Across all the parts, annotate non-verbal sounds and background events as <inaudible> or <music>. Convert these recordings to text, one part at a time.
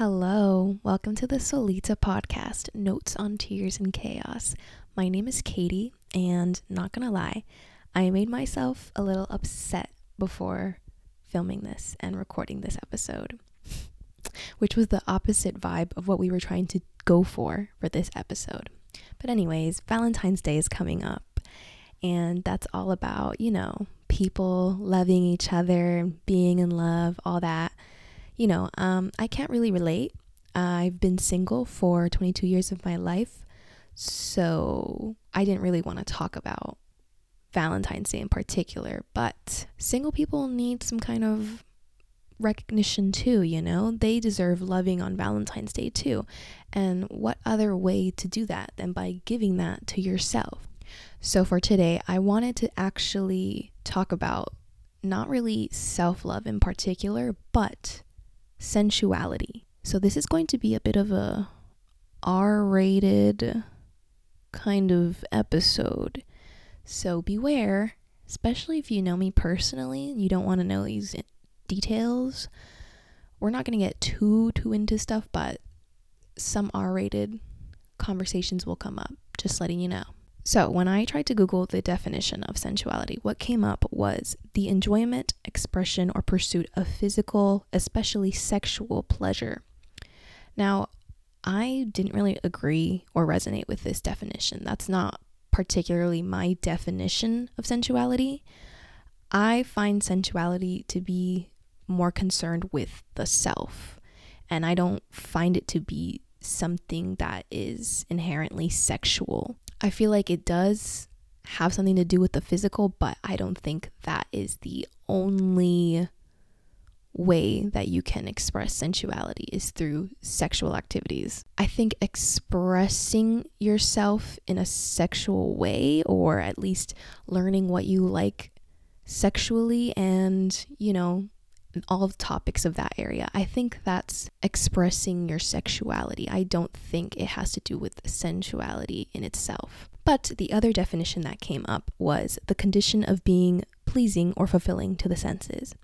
Hello, welcome to the Solita podcast, Notes on Tears and Chaos. My name is Kathie, and not gonna lie, I made myself a little upset before filming this and recording this episode, <laughs> which was the opposite vibe of what we were trying to go for for this episode. But, anyways, Valentine's Day is coming up, and that's all about, you know, people loving each other, being in love, all that you know, um, I can't really relate. I've been single for 22 years of my life, so I didn't really want to talk about Valentine's Day in particular, but single people need some kind of recognition too, you know? They deserve loving on Valentine's Day too. And what other way to do that than by giving that to yourself? So for today, I wanted to actually talk about not really self love in particular, but sensuality. So this is going to be a bit of a R-rated kind of episode. So beware, especially if you know me personally and you don't want to know these details. We're not going to get too too into stuff, but some R-rated conversations will come up, just letting you know. So, when I tried to Google the definition of sensuality, what came up was the enjoyment, expression, or pursuit of physical, especially sexual pleasure. Now, I didn't really agree or resonate with this definition. That's not particularly my definition of sensuality. I find sensuality to be more concerned with the self, and I don't find it to be something that is inherently sexual. I feel like it does have something to do with the physical, but I don't think that is the only way that you can express sensuality is through sexual activities. I think expressing yourself in a sexual way, or at least learning what you like sexually and, you know, all the topics of that area. I think that's expressing your sexuality. I don't think it has to do with sensuality in itself. But the other definition that came up was the condition of being pleasing or fulfilling to the senses.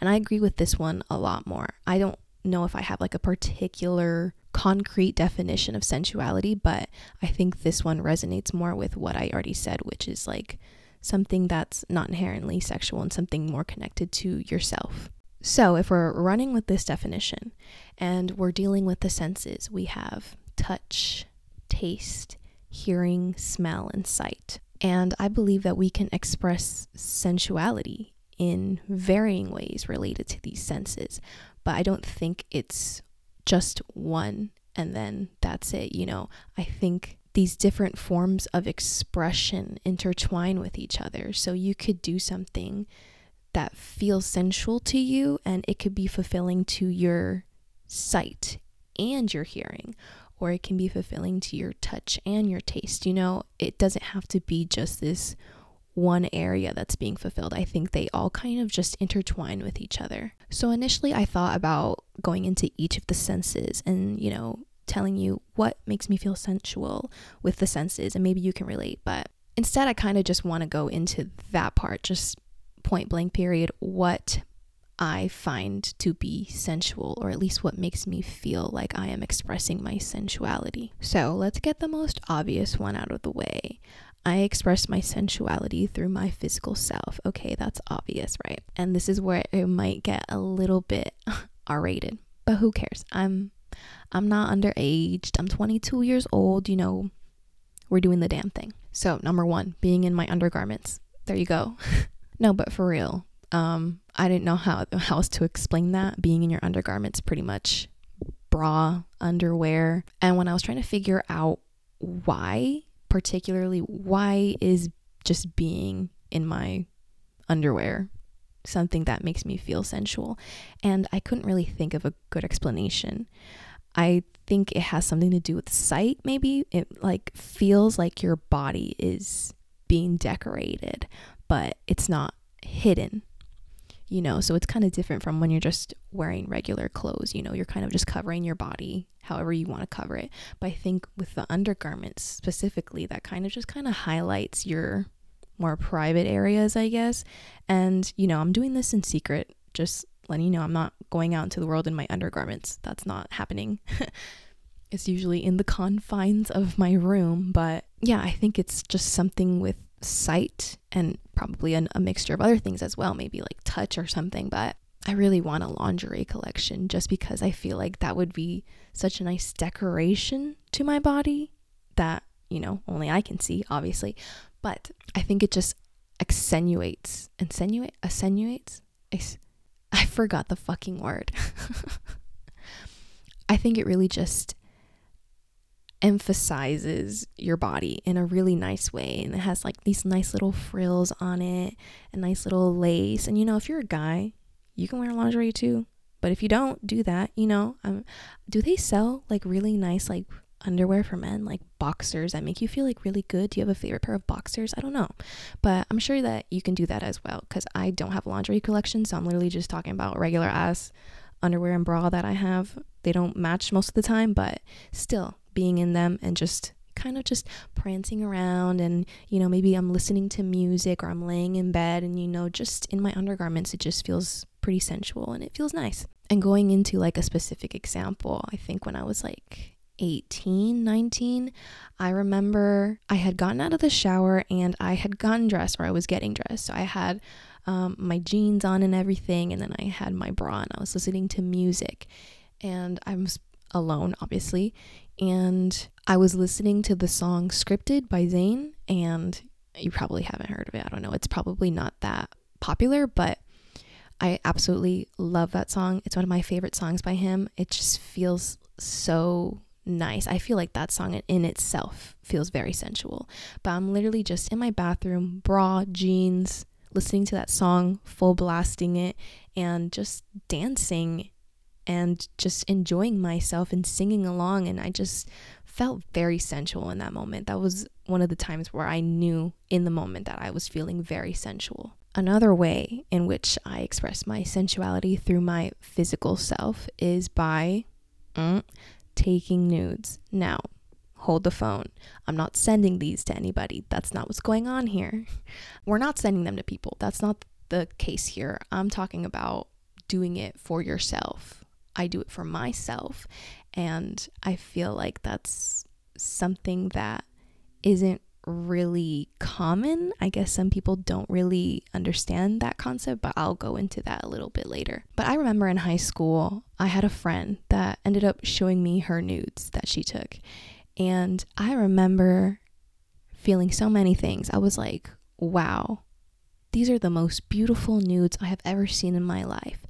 And I agree with this one a lot more. I don't know if I have like a particular concrete definition of sensuality, but I think this one resonates more with what I already said, which is like something that's not inherently sexual and something more connected to yourself. So, if we're running with this definition and we're dealing with the senses, we have touch, taste, hearing, smell, and sight. And I believe that we can express sensuality in varying ways related to these senses, but I don't think it's just one and then that's it. You know, I think these different forms of expression intertwine with each other. So you could do something that feels sensual to you and it could be fulfilling to your sight and your hearing or it can be fulfilling to your touch and your taste. You know it doesn't have to be just this one area that's being fulfilled. I think they all kind of just intertwine with each other. So initially i thought about going into each of the senses and you know telling you what makes me feel sensual with the senses and maybe you can relate but instead i kind of just want to go into that part just point blank period what I find to be sensual, or at least what makes me feel like I am expressing my sensuality. So let's get the most obvious one out of the way. I express my sensuality through my physical self. Okay, that's obvious, right? And this is where it might get a little bit <laughs> R rated, but who cares? I'm I'm not underaged. I'm 22 years old, you know. We're doing the damn thing. So, number 1, being in my undergarments. There you go. <laughs> No, but for real, um, I didn't know how, how else to explain that. Being in your undergarments, pretty much bra, underwear. And when I was trying to figure out why, particularly, why is just being in my underwear something that makes me feel sensual? And I couldn't really think of a good explanation. I think it has something to do with sight, maybe. It like feels like your body is being decorated but it's not hidden you know so it's kind of different from when you're just wearing regular clothes you know you're kind of just covering your body however you want to cover it but i think with the undergarments specifically that kind of just kind of highlights your more private areas i guess and you know i'm doing this in secret just letting you know I'm not going out into the world in my undergarments. That's not happening. <laughs> it's usually in the confines of my room, but yeah, I think it's just something with sight and probably an, a mixture of other things as well, maybe like touch or something, but I really want a lingerie collection just because I feel like that would be such a nice decoration to my body that, you know, only I can see, obviously. But I think it just accentuates, insinuate, accentuates. I forgot the fucking word. <laughs> I think it really just emphasizes your body in a really nice way and it has like these nice little frills on it and nice little lace and you know if you're a guy you can wear lingerie too but if you don't do that you know um, do they sell like really nice like underwear for men like boxers that make you feel like really good? Do you have a favorite pair of boxers? I don't know but i'm sure that you can do that as well because i don't have a lingerie collection so i'm literally just talking about regular ass underwear and bra that i have. They don't match most of the time but still being in them and just kind of just prancing around and you know maybe I'm listening to music or I'm laying in bed and you know just in my undergarments it just feels pretty sensual and it feels nice. And going into like a specific example, I think when I was like 18, 19, I remember I had gotten out of the shower and I had gotten dressed or I was getting dressed. So I had um, my jeans on and everything, and then I had my bra and I was listening to music. And I was alone, obviously. And I was listening to the song Scripted by Zayn, and you probably haven't heard of it. I don't know. It's probably not that popular, but I absolutely love that song. It's one of my favorite songs by him. It just feels so nice. I feel like that song in itself feels very sensual. But I'm literally just in my bathroom, bra, jeans, listening to that song, full blasting it, and just dancing and just enjoying myself and singing along. And I just felt very sensual in that moment. That was one of the times where I knew in the moment that I was feeling very sensual. Another way in which I express my sensuality through my physical self is by mm, taking nudes. Now, hold the phone. I'm not sending these to anybody. That's not what's going on here. We're not sending them to people. That's not the case here. I'm talking about doing it for yourself. I do it for myself. And I feel like that's something that isn't really common. I guess some people don't really understand that concept, but I'll go into that a little bit later. But I remember in high school, I had a friend that ended up showing me her nudes that she took. And I remember feeling so many things. I was like, wow, these are the most beautiful nudes I have ever seen in my life.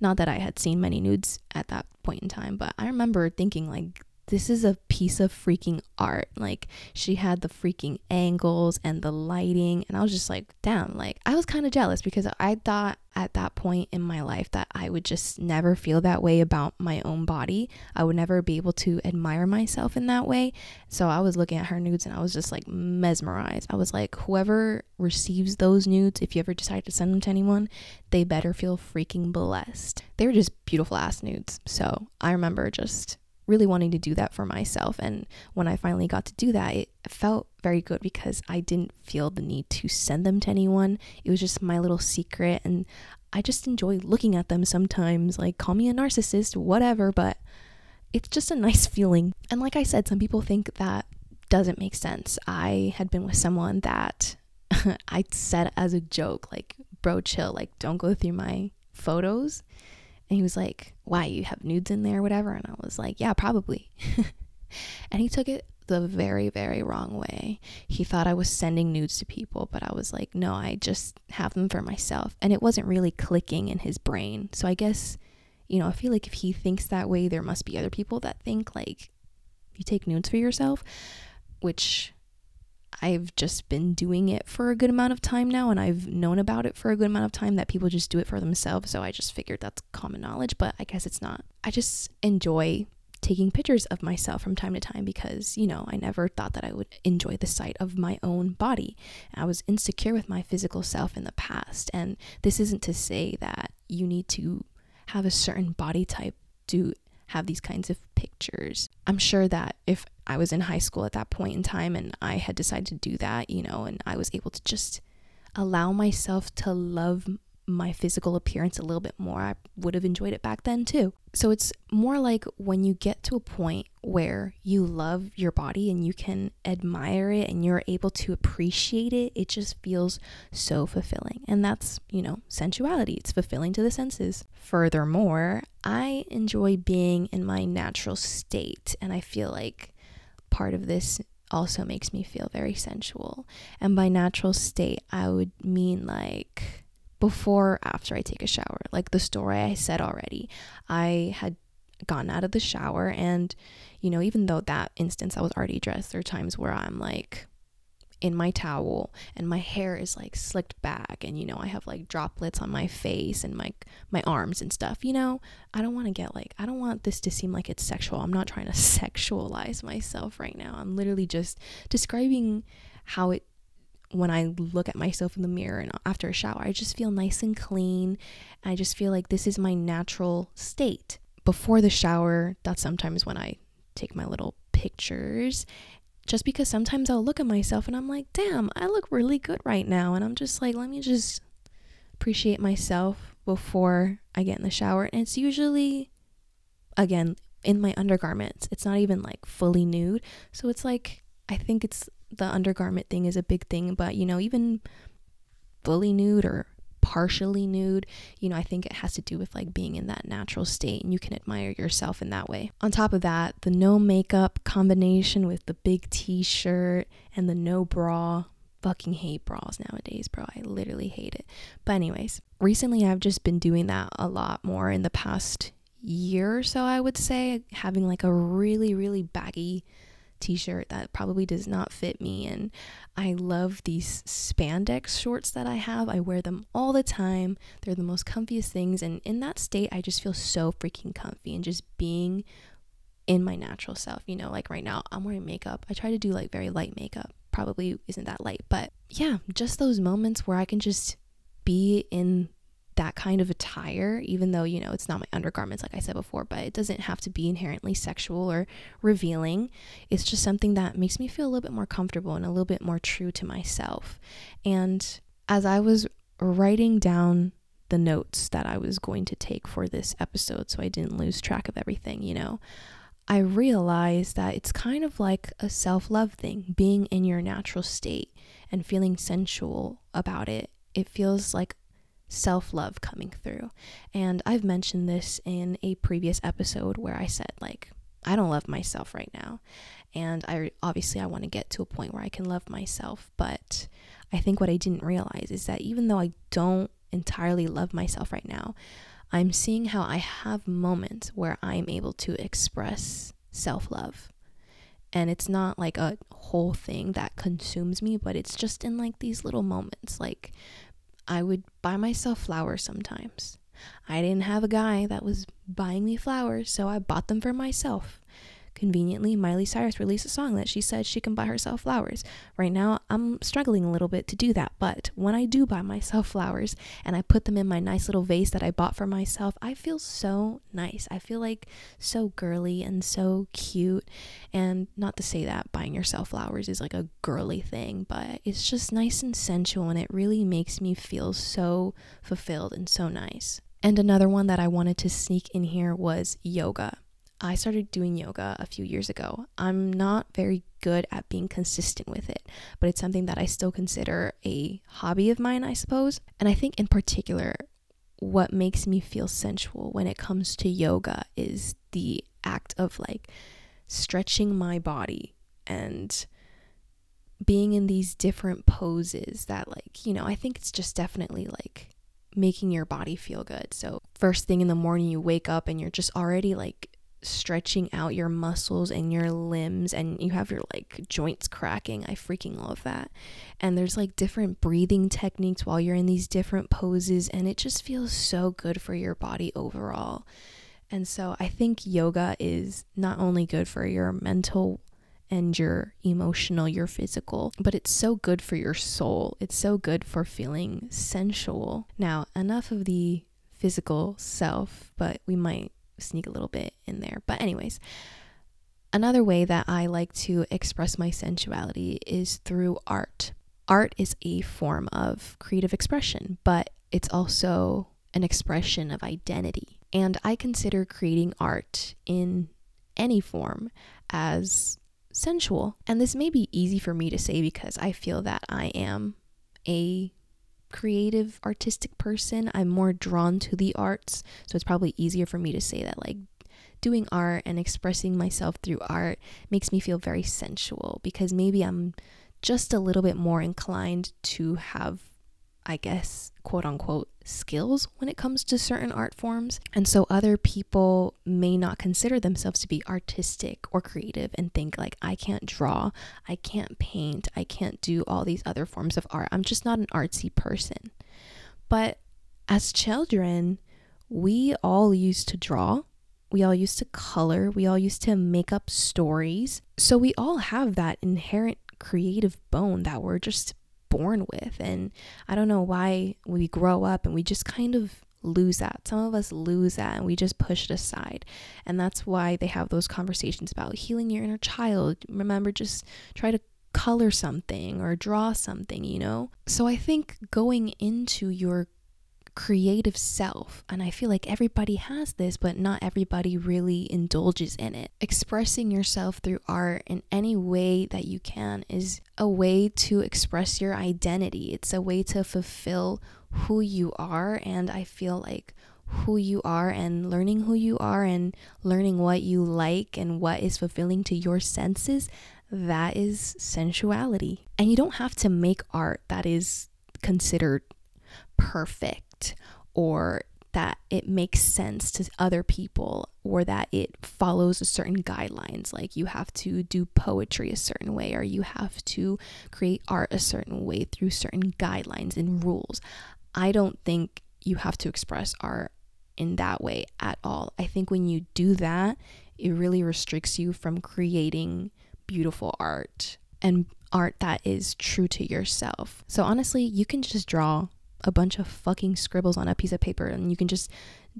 Not that I had seen many nudes at that point in time, but I remember thinking, like, this is a piece of freaking art. Like she had the freaking angles and the lighting and I was just like, damn, like I was kind of jealous because I thought at that point in my life that I would just never feel that way about my own body. I would never be able to admire myself in that way. So I was looking at her nudes and I was just like mesmerized. I was like, whoever receives those nudes, if you ever decide to send them to anyone, they better feel freaking blessed. They were just beautiful ass nudes. So I remember just really wanting to do that for myself. And when I finally got to do that, it felt very good because I didn't feel the need to send them to anyone. It was just my little secret. And I just enjoy looking at them sometimes. Like, call me a narcissist, whatever, but it's just a nice <laughs> feeling. And like I said, some people think that doesn't make sense. I had been with someone that <laughs> I said as a joke, like, bro, chill, like, don't go through my photos. And he was like, Why, you have nudes in there, whatever? And I was like, Yeah, probably. <laughs> and he took it the very, very wrong way. He thought I was sending nudes to people, but I was like, No, I just have them for myself. And it wasn't really clicking in his brain. So I guess, you know, I feel like if he thinks that way, there must be other people that think like you take nudes for yourself, which I've just been doing it for a good amount of time now and I've known about it for a good amount of time that people just do it for themselves. So I just figured that's common knowledge, but I guess it's not. I just enjoy taking pictures of myself from time to time because, you know, I never thought that I would enjoy the sight of my own body. I was insecure with my physical self in the past. And this isn't to say that you need to have a certain body type to have these kinds of pictures. I'm sure that if I was in high school at that point in time and I had decided to do that, you know, and I was able to just allow myself to love my physical appearance a little bit more, I would have enjoyed it back then too. So it's more like when you get to a point where you love your body and you can admire it and you're able to appreciate it, it just feels so fulfilling. And that's, you know, sensuality. It's fulfilling to the senses. Furthermore, I enjoy being in my natural state. And I feel like part of this also makes me feel very sensual. And by natural state, I would mean like before after I take a shower. Like the story I said already. I had gotten out of the shower and you know, even though that instance I was already dressed, there are times where I'm like in my towel and my hair is like slicked back and you know I have like droplets on my face and my my arms and stuff you know I don't want to get like I don't want this to seem like it's sexual I'm not trying to <laughs> sexualize myself right now I'm literally just describing how it when I look at myself in the mirror and after a shower, I just feel nice and clean. I just feel like this is my natural state. Before the shower, that's sometimes when I take my little pictures. Just because sometimes I'll look at myself and I'm like, damn, I look really good right now. And I'm just like, let me just appreciate myself before I get in the shower. And it's usually, again, in my undergarments. It's not even like fully nude. So it's like, I think it's the undergarment thing is a big thing, but you know, even fully nude or partially nude, you know, I think it has to do with like being in that natural state and you can admire yourself in that way. On top of that, the no makeup combination with the big t shirt and the no bra. Fucking hate bras nowadays, bro. I literally hate it. But, anyways, recently I've just been doing that a lot more in the past year or so, I would say, having like a really, really baggy t-shirt that probably does not fit me and I love these spandex shorts that I have. I wear them all the time. They're the most comfiest things and in that state I just feel so freaking comfy and just being in my natural self. You know, like right now I'm wearing makeup. I try to do like very light makeup. Probably isn't that light, but yeah, just those moments where I can just be in that kind of attire, even though, you know, it's not my undergarments, like I said before, but it doesn't have to be inherently sexual or revealing. It's just something that makes me feel a little bit more comfortable and a little bit more true to myself. And as I was writing down the notes that I was going to take for this episode, so I didn't lose track of everything, you know, I realized that it's kind of like a self love thing, being in your natural state and feeling sensual about it. It feels like self love coming through. And I've mentioned this in a previous episode where I said, like, I don't love myself right now. And I obviously I want to get to a point where I can love myself, but I think what I didn't realize is that even though I don't entirely love myself right now, I'm seeing how I have moments where I'm able to express self-love. And it's not like a whole thing that consumes me, but it's just in like these little moments. Like I would buy myself flowers sometimes. I didn't have a guy that was buying me flowers, so I bought them for myself. Conveniently, Miley Cyrus released a song that she said she can buy herself flowers. Right now, I'm struggling a little bit to do that, but when I do buy myself <laughs> flowers and I put them in my nice little vase that I bought for myself, I feel so nice. I feel like so girly and so cute. And not to say that buying yourself flowers is like a girly thing, but it's just nice and sensual and it really makes me feel so fulfilled and so nice. And another one that I wanted to sneak in here was yoga. I started doing yoga a few years ago. I'm not very good at being consistent with it, but it's something that I still consider a hobby of mine, I suppose. And I think, in particular, what makes me feel sensual when it comes to yoga is the act of like stretching my body and being in these different poses that, like, you know, I think it's just definitely like making your body feel good. So, first thing in the morning, you wake up and you're just already like stretching out your muscles and your limbs and you have your like joints cracking. I freaking love that. And there's like different breathing techniques while you're in these different poses and it just feels so good for your body overall. And so I think yoga is not only good for your mental and your emotional, your physical, but it's so good for your soul. It's so good for feeling sensual. Now, enough of the physical self, but we might sneak a little bit in there. But, anyways, another way that I like to express my sensuality is through art. Art is a form of creative expression, but it's also an expression of identity. And I consider creating art in any form as sensual. And this may be easy for me to say because I feel that I am a creative, artistic person. I'm more drawn to the arts. So it's probably easier for me to say that, like, doing art and expressing myself through art makes me feel very sensual because maybe I'm just a little bit more inclined to have I guess, quote unquote, skills when it comes to certain art forms. And so other people may not consider themselves to be artistic or creative and think, like, I can't draw, I can't paint, I can't do all these other forms of art. I'm just not an artsy person. But as children, we all used to draw. We all used to color. We all used to make up stories. So we all have that inherent creative bone that we're just born with. And I don't know why we grow up and we just kind of lose that. Some of us lose that and we just push it aside. And that's why they have those conversations about healing your inner child. Remember, just try to color something or draw something, you know? So I think going into your creative self. And I feel like everybody has this, but not everybody really indulges in it. Expressing yourself through art in any way that you can is a way to express your identity, it's a way to fulfill who you are. And I feel like who you are and learning who you are and learning what you like and what is fulfilling to your senses, that is sensuality. And you don't have to make art that is considered perfect or that it makes sense to other people or that it follows a certain guidelines like you have to do poetry a certain way or you have to create art a certain way through certain guidelines and rules. I don't think you have to express art in that way at all. I think when you do that it really restricts you from creating beautiful art and art that is true to yourself. So honestly you can just draw a bunch of fucking scribbles on a piece of paper and you can just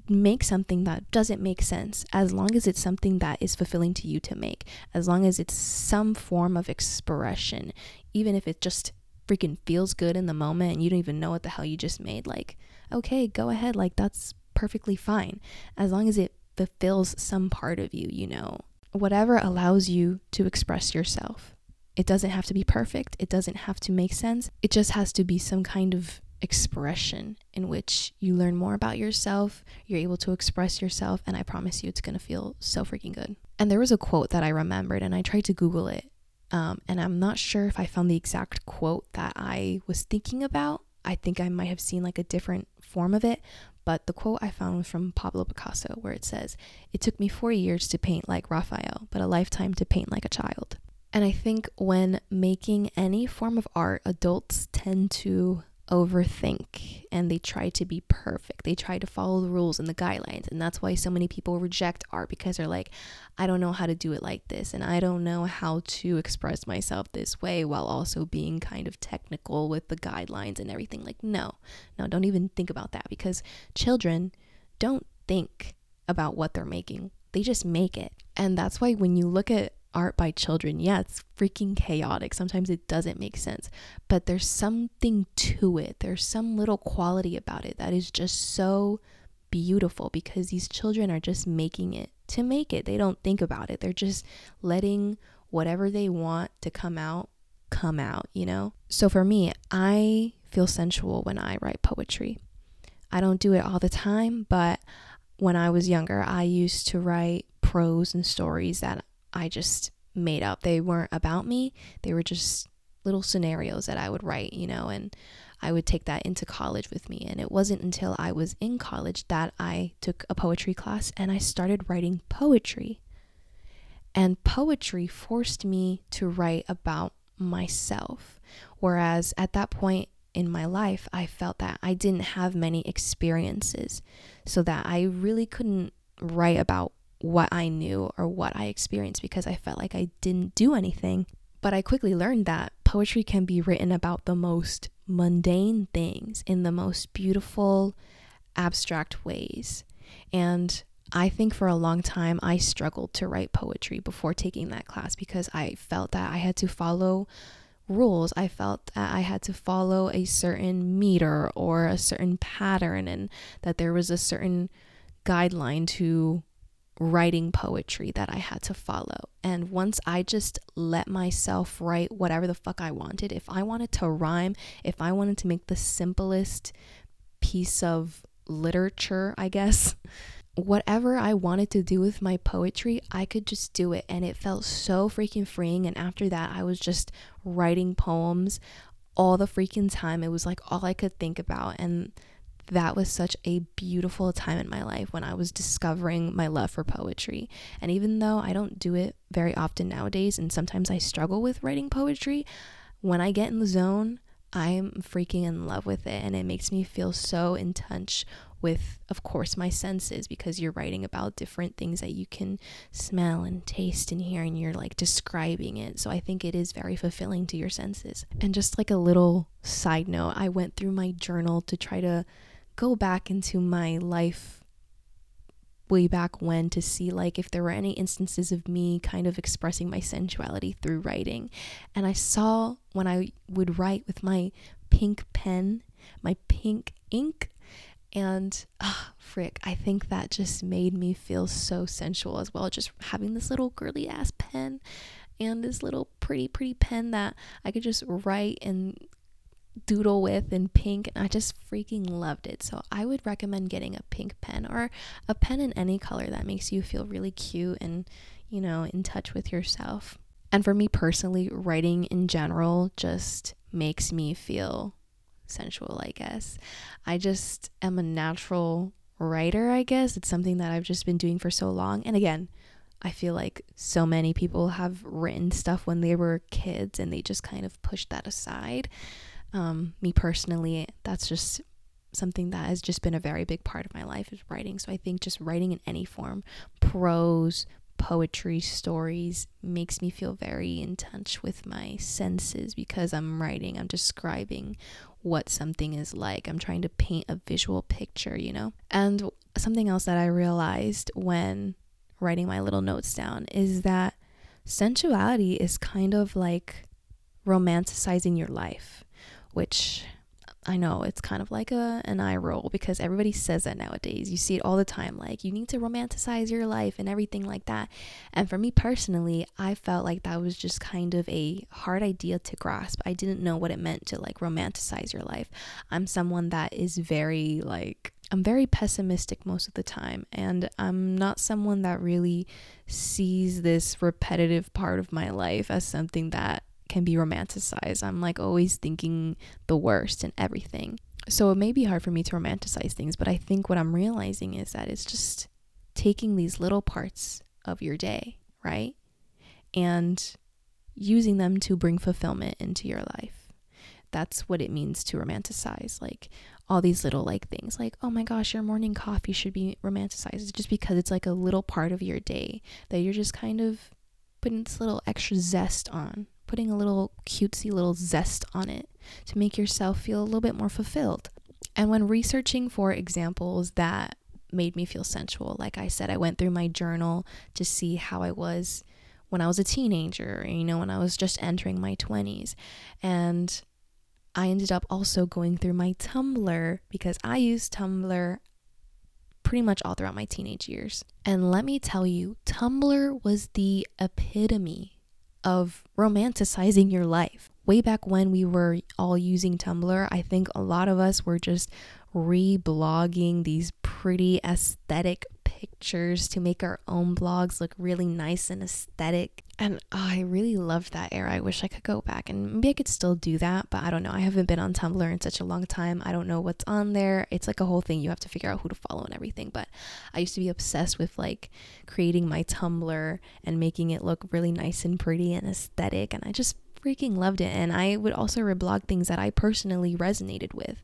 make something that doesn't make sense as long as it's something that is fulfilling to you to make as long as it's some form of expression even if it just freaking feels good in the moment and you don't even know what the hell you just made like okay go ahead like that's perfectly fine as long as it fulfills some part of you you know. Whatever allows you to express yourself. It doesn't have to be perfect. It doesn't have to make sense. It just has to be some kind of expression in which you learn more about yourself, you're able to express yourself, and I promise you it's gonna feel so freaking good. And there was a quote that I remembered, and I tried to Google it, um, and I'm not sure if I found the exact quote that I was thinking about. I think I might have seen like a different form of it, but the quote I found was from Pablo Picasso, where it says, It took me four years to paint like Raphael, but a lifetime to paint like a child. And I think when making any form of art, adults tend to overthink and they try to be perfect. They try to follow the rules and the guidelines. And that's why so many people reject art because they're like, I don't know how to do it like this. And I don't know how to express myself this way while also being kind of technical with the guidelines and everything. Like, no, no, don't even think about that because children don't think about what they're making, they just make it. And that's why when you look at art by children, yeah, it's freaking chaotic. Sometimes it doesn't make sense, but there's something to it. There's some little quality about it that is just so beautiful because these children are just making it to make it. They don't think about it. They're just letting whatever they want to come out come out, you know? So for me, I feel sensual when I write poetry. I don't do it all the time, but when I was younger, I used to write prose and stories that I just made up. They weren't about me, they were just little scenarios that I would write, you know, and I would take that into college with me. And it wasn't until I was in college that I took a poetry class and I started writing poetry. And poetry forced me to write about myself. Whereas at that point in my life, I felt that I didn't have many experiences, so that I really couldn't write about what I knew or what I experienced because I felt like I didn't do anything. But I quickly learned that poetry can be written about the most mundane things in the most beautiful, abstract ways. And I think for a long time I struggled to write poetry before taking that class because I felt that I had to follow rules. I felt that I had to follow a certain meter or a certain pattern and that there was a certain guideline to writing poetry that I had to follow. And once I just let myself write whatever the fuck I wanted, if I wanted to rhyme, if I wanted to make the simplest piece of literature, I guess, <laughs> whatever I wanted to do with my poetry, I could just do it. And it felt so freaking freeing. And after that, I was just writing poems all the freaking time. It was like all I could think about. And that was such a beautiful time in my life when I was discovering my love for poetry. And even though I don't do it very often nowadays, and sometimes I struggle with writing poetry, when I get in the zone, I'm freaking in love with it. And it makes me feel so in touch with, of course, my senses because you're writing about different things that you can smell and taste and hear, and you're like describing it. So I think it is very fulfilling to your senses. And just like a little side note, I went through my journal to try to go back into my life way back when to see like if there were any instances of me kind of expressing my sensuality through writing. And I saw when I would write with my pink pen, my pink ink, and ah, frick, I think that just made me feel so sensual as well. Just having this little girly ass pen and this little pretty, pretty pen that I could just write and doodle with in pink and I just freaking loved it. So I would recommend getting a pink pen or a pen in any color that makes you feel really cute and, you know, in touch with yourself. And for me personally, writing in general just makes me feel sensual, I guess. I just am a natural writer, I guess. It's something that I've just been doing for so long. And again, I feel like so many people have written stuff when they were kids and they just kind of pushed that aside. Um, me personally, that's just something that has just been a very big part of my life is writing. So I think just writing in any form, prose, poetry, stories, makes me feel very in touch with my senses because I'm writing, I'm describing what something is like. I'm trying to paint a visual picture, you know? And something else that I realized when writing my little notes down is that sensuality is kind of like romanticizing your life which I know it's kind of like a an eye roll because everybody says that nowadays. You see it all the time like you need to romanticize your life and everything like that. And for me personally, I felt like that was just kind of a hard idea to grasp. I didn't know what it meant to like romanticize your life. I'm someone that is very like I'm very pessimistic most of the time, and I'm not someone that really sees this repetitive part of my life as something that can be romanticized. I'm like always thinking the worst and everything. So it may be hard for me to romanticize things, but I think what I'm realizing is that it's just taking these little parts of your day, right? And using them to bring fulfillment into your life. That's what it means to romanticize. Like all these little like things like, oh my gosh, your morning coffee should be romanticized just because it's like a little part of your day that you're just kind of putting this little extra zest on putting a little cutesy little zest on it to make yourself feel a little bit more fulfilled. And when researching for examples that made me feel sensual, like I said, I went through my journal to see how I was when I was a teenager, you know, when I was just entering my 20s. And I ended up also going through my Tumblr because I used Tumblr pretty much all throughout my teenage years. And let me tell you, Tumblr was the epitome of romanticizing your life. Way back when we were all using Tumblr, I think a lot of us were just reblogging these pretty aesthetic pictures to make our own blogs look really nice and aesthetic. And oh, I really loved that era. I wish I could go back and maybe I could still do that, but I don't know. I haven't been on Tumblr in such a long time. I don't know what's on there. It's like a whole thing. You have to figure out who to follow and everything. But I used to be obsessed with like creating my Tumblr and making it look really nice and pretty and aesthetic. And I just freaking loved it. And I would also reblog things that I personally resonated with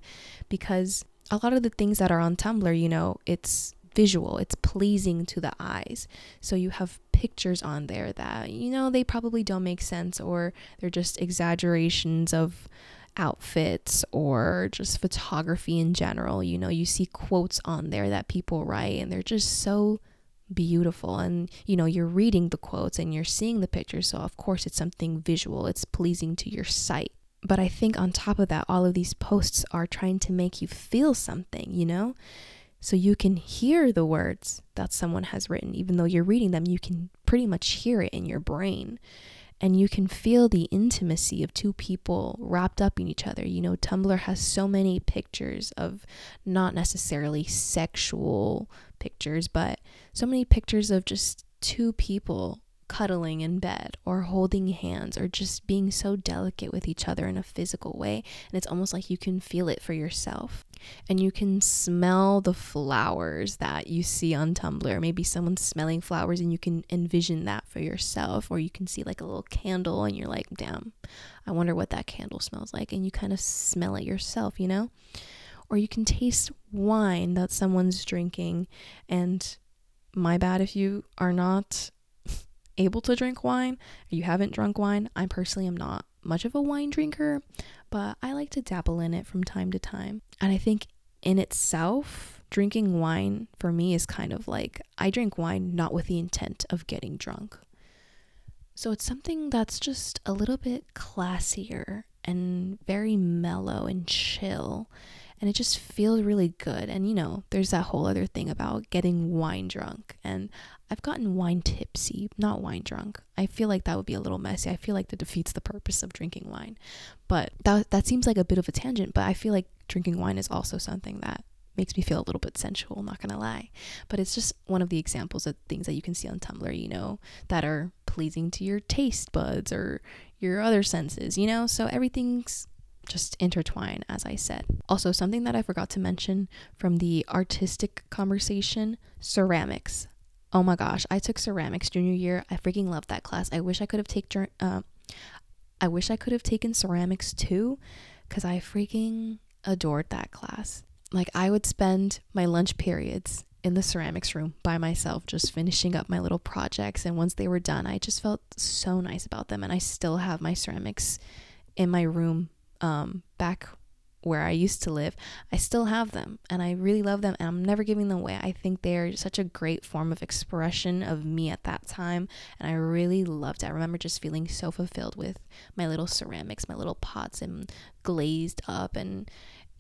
because a lot of the things that are on Tumblr, you know, it's visual, it's pleasing to the eyes. So you have pictures on there that, you know, they probably don't make sense or they're just exaggerations of outfits or just photography in general. You know, you see quotes on there that people write and they're just so beautiful. And you know you're reading the quotes and you're seeing the pictures. So of course it's something visual. It's pleasing to your sight. But i think on top of that all of these posts are trying to make you feel something you know so you can hear the words that someone has written even though you're reading them you can pretty much hear it in your brain and you can feel the intimacy of two people wrapped up in each other. You know, Tumblr has so many pictures of not necessarily sexual pictures, but so many pictures of just two people cuddling in bed or holding hands or just being so delicate with each other in a physical way. And it's almost like you can feel it for yourself. And you can smell the flowers that you see on Tumblr. Maybe someone's smelling flowers and you can envision that for yourself. Or you can see like a little candle and you're like, damn, I wonder what that candle smells like. And you kind of smell it yourself, you know? Or you can taste wine that someone's drinking and my bad if you are not able to drink wine, or you haven't drunk wine. I personally am not much of a wine drinker, but I like to dabble in it from time to time. And I think in itself, drinking wine for me is kind of like I drink wine not with the intent of getting drunk. So it's something that's just a little bit classier and very mellow and chill and it just feels really good. And you know, there's that whole other thing about getting wine drunk. And I've gotten wine tipsy, not wine drunk. I feel like that would be a little messy. I feel like that defeats the purpose of drinking wine. But that that seems like a bit of a tangent, but I feel like drinking wine is also something that makes me feel a little bit sensual, not gonna lie. But it's just one of the examples of things that you can see on Tumblr, you know, that are pleasing to your taste buds or your other senses, you know? So everything's just intertwine, as I said. Also, something that I forgot to mention from the artistic conversation ceramics. Oh my gosh, I took ceramics junior year. I freaking loved that class. I wish I could have taken, uh, I wish I could have taken ceramics too, because I freaking adored that class. Like, I would spend my lunch periods in the ceramics room by myself, just finishing up my little projects. And once they were done, I just felt so nice about them. And I still have my ceramics in my room um, back where I used to live, I still have them and I really love them and I'm never giving them away. I think they're such a great form of expression of me at that time and I really loved it. I remember just feeling so fulfilled with my little ceramics, my little pots and glazed up and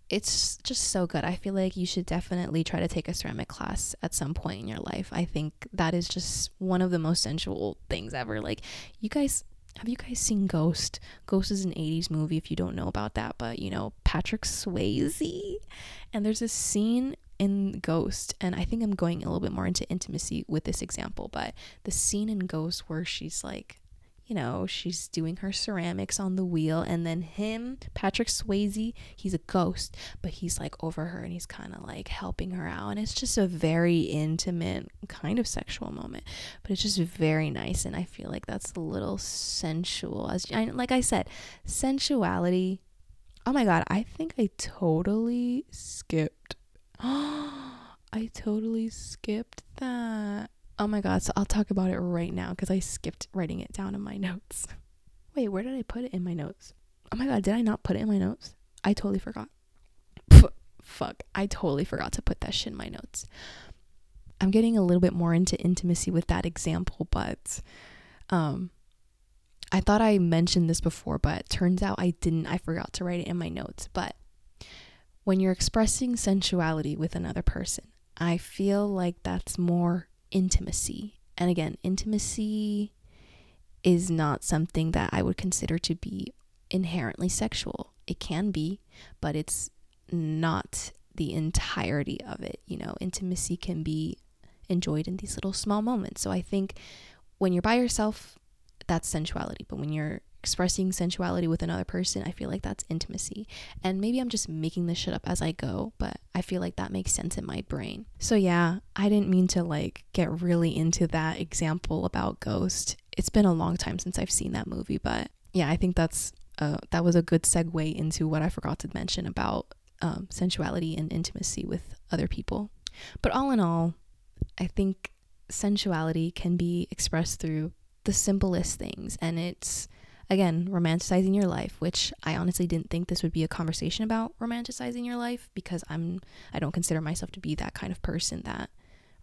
it's just so good. I feel like you should definitely try to take a ceramic class at some point in your life. I think that is just one of the most sensual things ever. Like you guys have you guys seen Ghost? Ghost is an 80s movie if you don't know about that, but you know, Patrick Swayze. And there's a scene in Ghost, and I think I'm going a little bit more into intimacy with this example, but the scene in Ghost where she's like you know, she's doing her ceramics on the wheel, and then him, Patrick Swayze, he's a ghost, but he's like over her and he's kind of like helping her out. And it's just a very intimate, kind of sexual moment, but it's just very nice. And I feel like that's a little sensual. As I, like I said, sensuality. Oh my God, I think I totally skipped. <gasps> I totally skipped that. Oh my god, so I'll talk about it right now because I skipped writing it down in my <laughs> notes. Wait, where did I put it in my notes? Oh my god, did I not put it in my notes? I totally forgot. fuck, I totally forgot to put that shit in my notes. I'm getting a little bit more into intimacy with that example, but um I thought I mentioned this before, but turns out I didn't. I forgot to write it in my notes. But when you're expressing sensuality with another person, I feel like that's more intimacy. And again, intimacy is not something that I would consider to be inherently sexual. It can be, but it's not the entirety of it. You know, intimacy can be enjoyed in these little small moments. So I think when you're by yourself, that's sensuality. But when you're expressing sensuality with another person, I feel like that's intimacy. And maybe I'm just making this shit up as I go, but I feel like that makes sense in my brain. So yeah, I didn't mean to like get really into that example about Ghost. It's been a long time since I've seen that movie, but yeah, I think that's uh, that was a good segue into what I forgot to mention about um, sensuality and intimacy with other people. But all in all, I think sensuality can be expressed through the simplest things, and it's again, romanticizing your life, which I honestly didn't think this would be a conversation about romanticizing your life because I'm I don't consider myself to be that kind of person that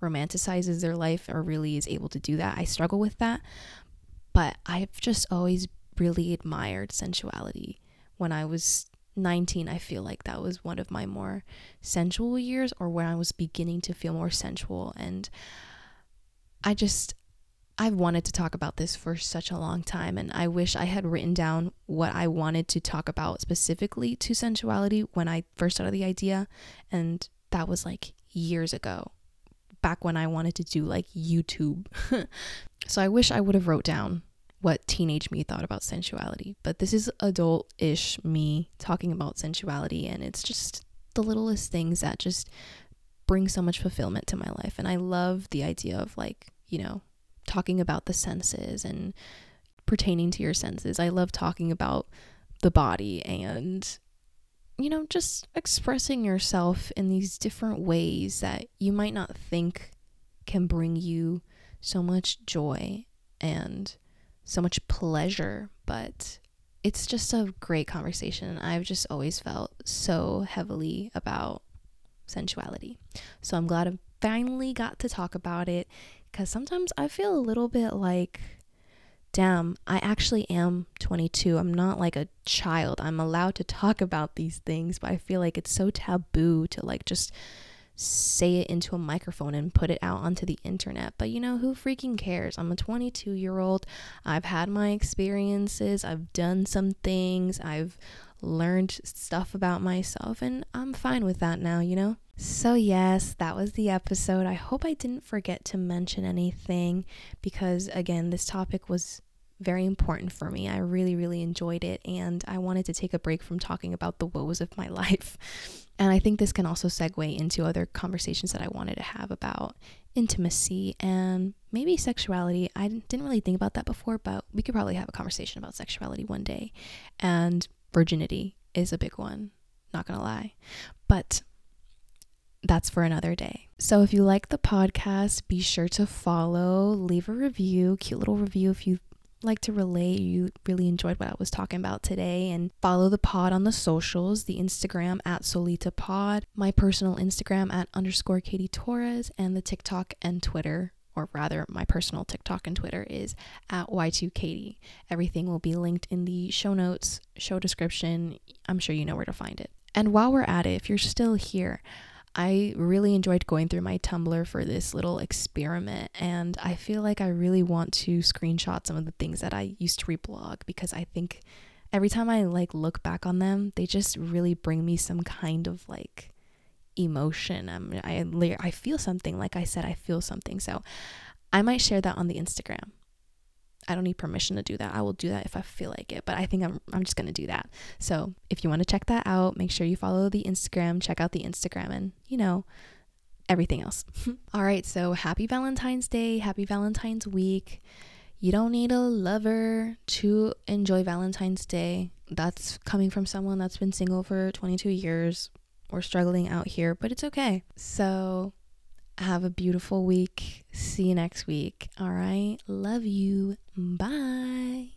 romanticizes their life or really is able to do that. I struggle with that. But I've just always really admired sensuality. When I was 19, I feel like that was one of my more sensual years or when I was beginning to feel more sensual. And I just, I've wanted to talk about this for such a long time. And I wish I had written down what I wanted to talk about specifically to sensuality when I first started the idea. And that was like years ago, back when I wanted to do like YouTube. <laughs> so I wish I would have wrote down what teenage me thought about sensuality. But this is adult ish me talking about sensuality, and it's just the littlest things that just bring so much fulfillment to my life. And I love the idea of like, you know, talking about the senses and pertaining to your senses. I love talking about the body and you know, just expressing yourself in these different ways that you might not think can bring you so much joy and so much pleasure, but it's just a great conversation. I've just always felt so heavily about sensuality. So I'm glad I finally got to talk about it because sometimes I feel a little bit like, damn, I actually am 22. I'm not like a child. I'm allowed to talk <laughs> about these things, but I feel like it's so taboo to like just say it into a microphone and put it out onto the internet. But you know, who freaking cares? I'm a 22 year old. I've had my experiences, I've done some things, I've learned stuff about myself, and I'm fine with that now, you know? So, yes, that was the episode. I hope I didn't forget to mention anything because, again, this topic was very important for me. I really, really enjoyed it, and I wanted to take a break from talking about the woes of my <laughs> life. And I think this can also segue into other conversations that I wanted to have about intimacy and maybe sexuality. I didn't really think about that before, but we could probably have a conversation about sexuality one day. And virginity is a big one, not gonna lie. But that's for another day. So if you like the podcast, be sure to follow, leave a review, cute little review if you like to relate, you really enjoyed what I was talking about today and follow the pod on the socials, the Instagram at Solita Pod, my personal Instagram at underscore Kathie Torres, and the TikTok and Twitter, or rather my personal TikTok and Twitter is at Y2Kathie. Everything will be linked in the show notes, show description. I'm sure you know where to find it. And while we're at it, if you're still here, I really enjoyed going through my Tumblr for this little experiment, and I feel like I really want to screenshot some of the things that I used to reblog because I think every time I like look back on them, they just really bring me some kind of like emotion. Um, I I feel something. Like I said, I feel something. So I might share that on the Instagram. I don't need permission to do that. I will do that if I feel like it, but I think I'm I'm just going to do that. So, if you want to check that out, make sure you follow the Instagram, check out the Instagram and, you know, everything else. <laughs> All right, so happy Valentine's Day, happy Valentine's week. You don't need a lover to enjoy Valentine's Day. That's coming from someone that's been single for 22 years or struggling out here, but it's okay. So, have a beautiful week. See you next week. All right. Love you. Bye.